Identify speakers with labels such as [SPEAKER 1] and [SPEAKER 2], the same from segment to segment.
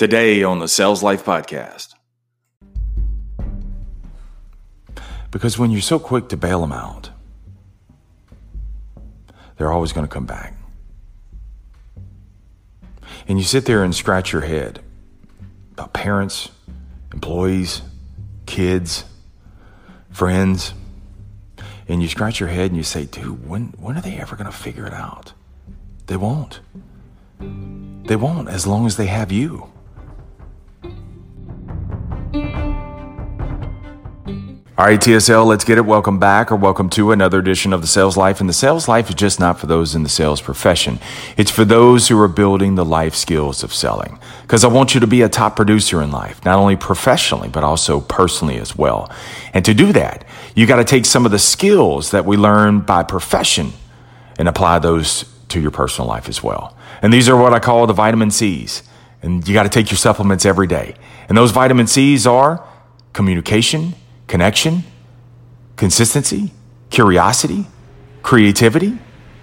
[SPEAKER 1] Today on the Sales Life Podcast. Because when you're so quick to bail them out, they're always going to come back. And you sit there and scratch your head about parents, employees, kids, friends, and you scratch your head and you say, dude, when, when are they ever going to figure it out? They won't. They won't as long as they have you. All right, TSL, let's get it. Welcome back or welcome to another edition of the Sales Life. And the sales life is just not for those in the sales profession. It's for those who are building the life skills of selling. Because I want you to be a top producer in life, not only professionally, but also personally as well. And to do that, you got to take some of the skills that we learn by profession and apply those to your personal life as well. And these are what I call the vitamin C's. And you got to take your supplements every day. And those vitamin C's are communication, connection, consistency, curiosity, creativity,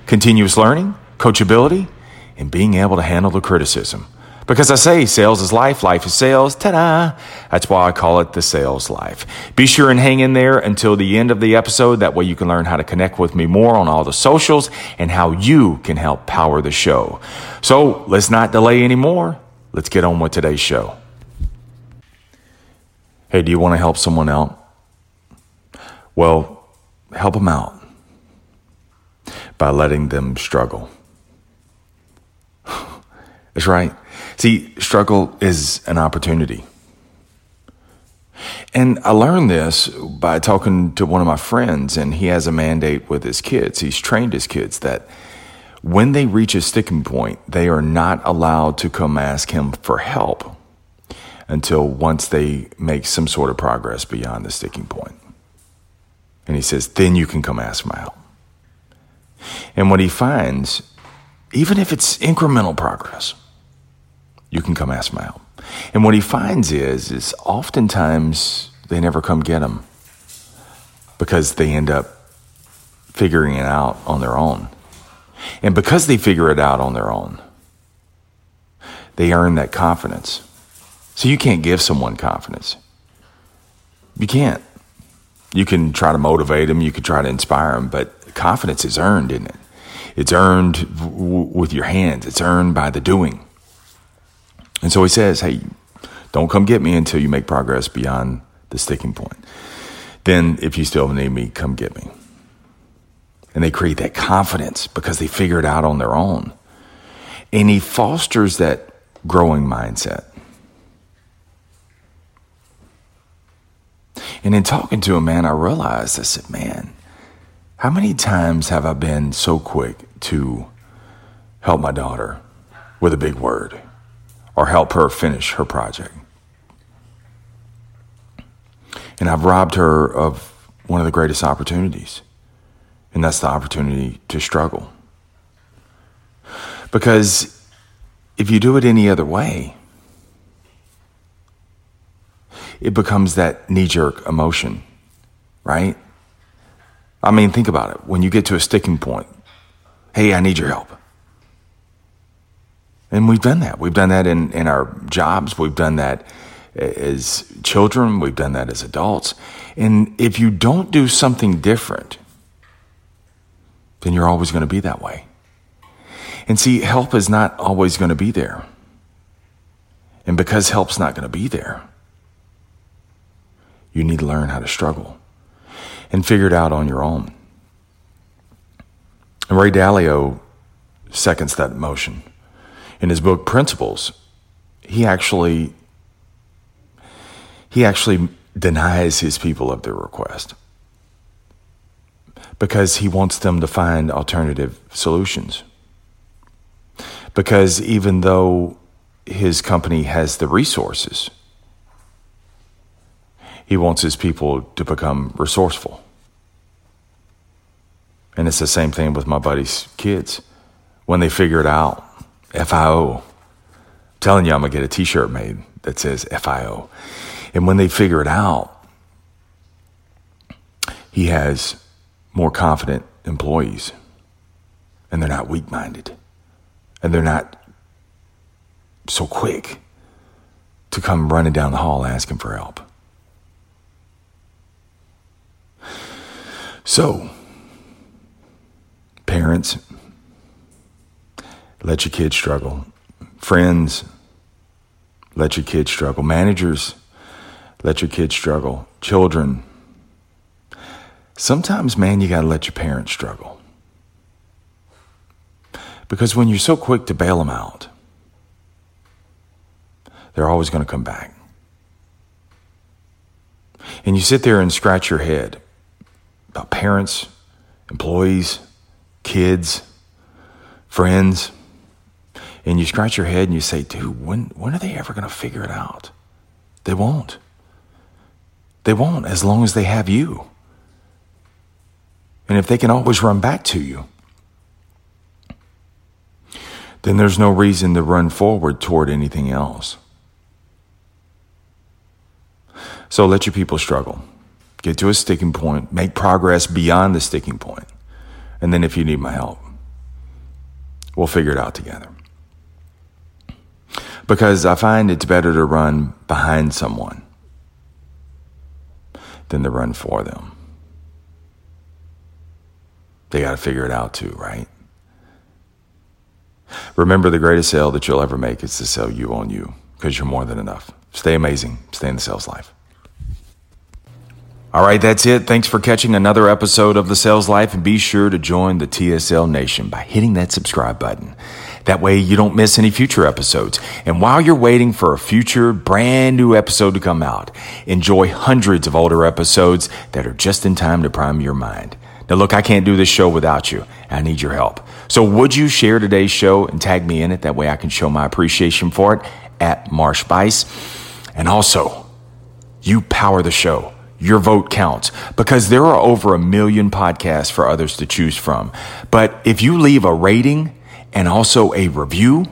[SPEAKER 1] continuous learning, coachability, and being able to handle the criticism. Because I say sales is life, life is sales. Ta da! That's why I call it the sales life. Be sure and hang in there until the end of the episode. That way you can learn how to connect with me more on all the socials and how you can help power the show. So let's not delay anymore. Let's get on with today's show. Hey, do you want to help someone out? Well, help them out by letting them struggle. That's right. See, struggle is an opportunity. And I learned this by talking to one of my friends, and he has a mandate with his kids. He's trained his kids that when they reach a sticking point, they are not allowed to come ask him for help until once they make some sort of progress beyond the sticking point. And he says, then you can come ask my help. And what he finds, even if it's incremental progress, you can come ask my help. And what he finds is, is oftentimes they never come get him because they end up figuring it out on their own. And because they figure it out on their own, they earn that confidence. So you can't give someone confidence. You can't. You can try to motivate them, you can try to inspire them, but confidence is earned, isn't it? It's earned w- with your hands, it's earned by the doing. And so he says, Hey, don't come get me until you make progress beyond the sticking point. Then, if you still need me, come get me. And they create that confidence because they figure it out on their own. And he fosters that growing mindset. And in talking to him, man, I realized, I said, man, how many times have I been so quick to help my daughter with a big word or help her finish her project? And I've robbed her of one of the greatest opportunities, and that's the opportunity to struggle. Because if you do it any other way, it becomes that knee jerk emotion, right? I mean, think about it. When you get to a sticking point, hey, I need your help. And we've done that. We've done that in, in our jobs. We've done that as children. We've done that as adults. And if you don't do something different, then you're always going to be that way. And see, help is not always going to be there. And because help's not going to be there, you need to learn how to struggle and figure it out on your own. And Ray Dalio seconds that motion. In his book Principles, he actually he actually denies his people of their request because he wants them to find alternative solutions. Because even though his company has the resources, he wants his people to become resourceful. And it's the same thing with my buddy's kids. When they figure it out, FIO. I'm telling you, I'm going to get a t shirt made that says FIO. And when they figure it out, he has more confident employees. And they're not weak minded. And they're not so quick to come running down the hall asking for help. So, parents, let your kids struggle. Friends, let your kids struggle. Managers, let your kids struggle. Children, sometimes, man, you got to let your parents struggle. Because when you're so quick to bail them out, they're always going to come back. And you sit there and scratch your head about parents, employees, kids, friends, and you scratch your head and you say, dude, when, when are they ever going to figure it out? They won't. They won't as long as they have you. And if they can always run back to you, then there's no reason to run forward toward anything else. So let your people struggle. Get to a sticking point, make progress beyond the sticking point. And then if you need my help, we'll figure it out together. Because I find it's better to run behind someone than to run for them. They got to figure it out too, right? Remember, the greatest sale that you'll ever make is to sell you on you because you're more than enough. Stay amazing. Stay in the sales life. All right, that's it. Thanks for catching another episode of The Sales Life and be sure to join the TSL Nation by hitting that subscribe button. That way you don't miss any future episodes. And while you're waiting for a future brand new episode to come out, enjoy hundreds of older episodes that are just in time to prime your mind. Now look, I can't do this show without you. I need your help. So would you share today's show and tag me in it? That way I can show my appreciation for it at Marsh Buice. And also, you power the show your vote counts because there are over a million podcasts for others to choose from. But if you leave a rating and also a review,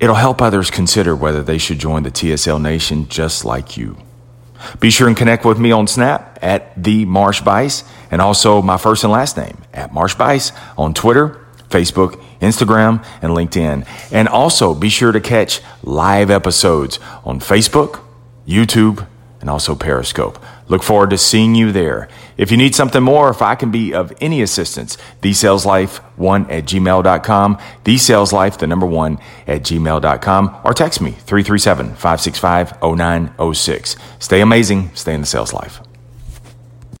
[SPEAKER 1] it'll help others consider whether they should join the TSL Nation just like you. Be sure and connect with me on Snap at the Marsh Buice and also my first and last name at Marsh Buice on Twitter, Facebook, Instagram, and LinkedIn. And also be sure to catch live episodes on Facebook, YouTube, and also Periscope. Look forward to seeing you there. If you need something more, if I can be of any assistance, thesaleslife1 at gmail.com, thesaleslife, the number one at gmail.com, or text me 337 565 0906. Stay amazing, stay in the sales life.